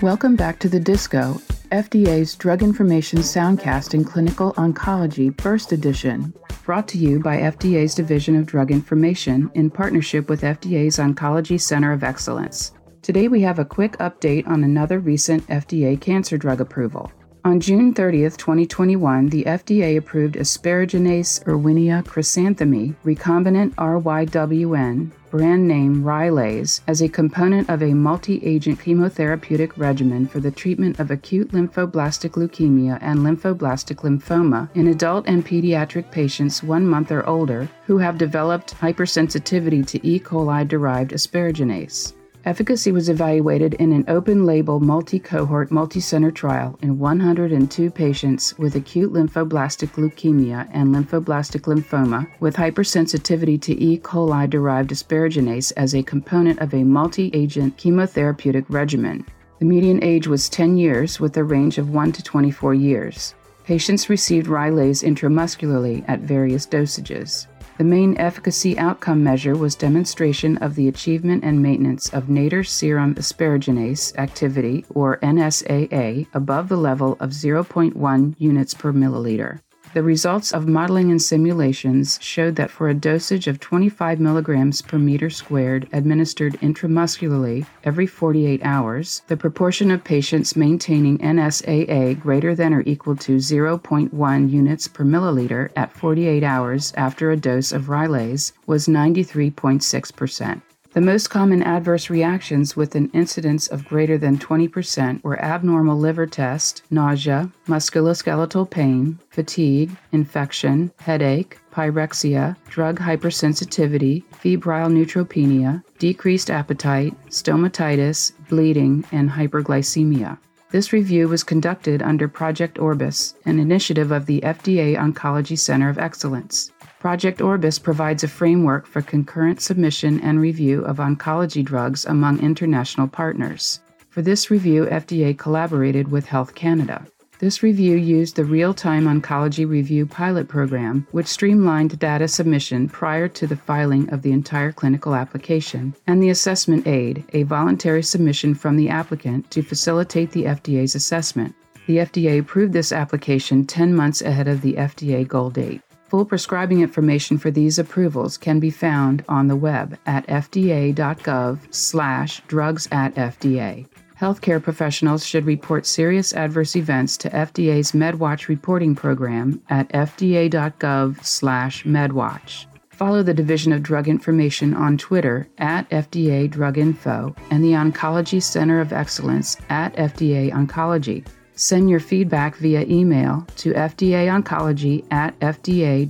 Welcome back to the Disco, FDA's Drug Information Soundcast in Clinical Oncology Burst Edition, brought to you by FDA's Division of Drug Information in partnership with FDA's Oncology Center of Excellence. Today we have a quick update on another recent FDA cancer drug approval. On June 30, 2021, the FDA approved asparaginase erwinia chrysanthemi recombinant RYWN, brand name Rylaze, as a component of a multi agent chemotherapeutic regimen for the treatment of acute lymphoblastic leukemia and lymphoblastic lymphoma in adult and pediatric patients one month or older who have developed hypersensitivity to E. coli derived asparaginase. Efficacy was evaluated in an open label, multi cohort, multi center trial in 102 patients with acute lymphoblastic leukemia and lymphoblastic lymphoma with hypersensitivity to E. coli derived asparaginase as a component of a multi agent chemotherapeutic regimen. The median age was 10 years with a range of 1 to 24 years. Patients received Rylaze intramuscularly at various dosages. The main efficacy outcome measure was demonstration of the achievement and maintenance of nadir serum asparaginase activity, or NSAA, above the level of 0.1 units per milliliter. The results of modeling and simulations showed that for a dosage of 25 milligrams per meter squared administered intramuscularly every 48 hours, the proportion of patients maintaining NSAA greater than or equal to 0.1 units per milliliter at 48 hours after a dose of Rylaze was 93.6%. The most common adverse reactions with an incidence of greater than 20% were abnormal liver test, nausea, musculoskeletal pain, fatigue, infection, headache, pyrexia, drug hypersensitivity, febrile neutropenia, decreased appetite, stomatitis, bleeding, and hyperglycemia. This review was conducted under Project Orbis, an initiative of the FDA Oncology Center of Excellence. Project Orbis provides a framework for concurrent submission and review of oncology drugs among international partners. For this review, FDA collaborated with Health Canada. This review used the Real Time Oncology Review pilot program, which streamlined data submission prior to the filing of the entire clinical application, and the Assessment Aid, a voluntary submission from the applicant to facilitate the FDA's assessment. The FDA approved this application 10 months ahead of the FDA goal date. Full prescribing information for these approvals can be found on the web at fda.gov slash drugs at FDA. Healthcare professionals should report serious adverse events to FDA's MedWatch reporting program at fda.gov slash medwatch. Follow the Division of Drug Information on Twitter at FDA Drug Info and the Oncology Center of Excellence at FDA Oncology. Send your feedback via email to fdaoncology at fda.hhs.gov.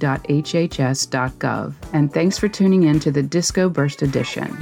And thanks for tuning in to the Disco Burst Edition.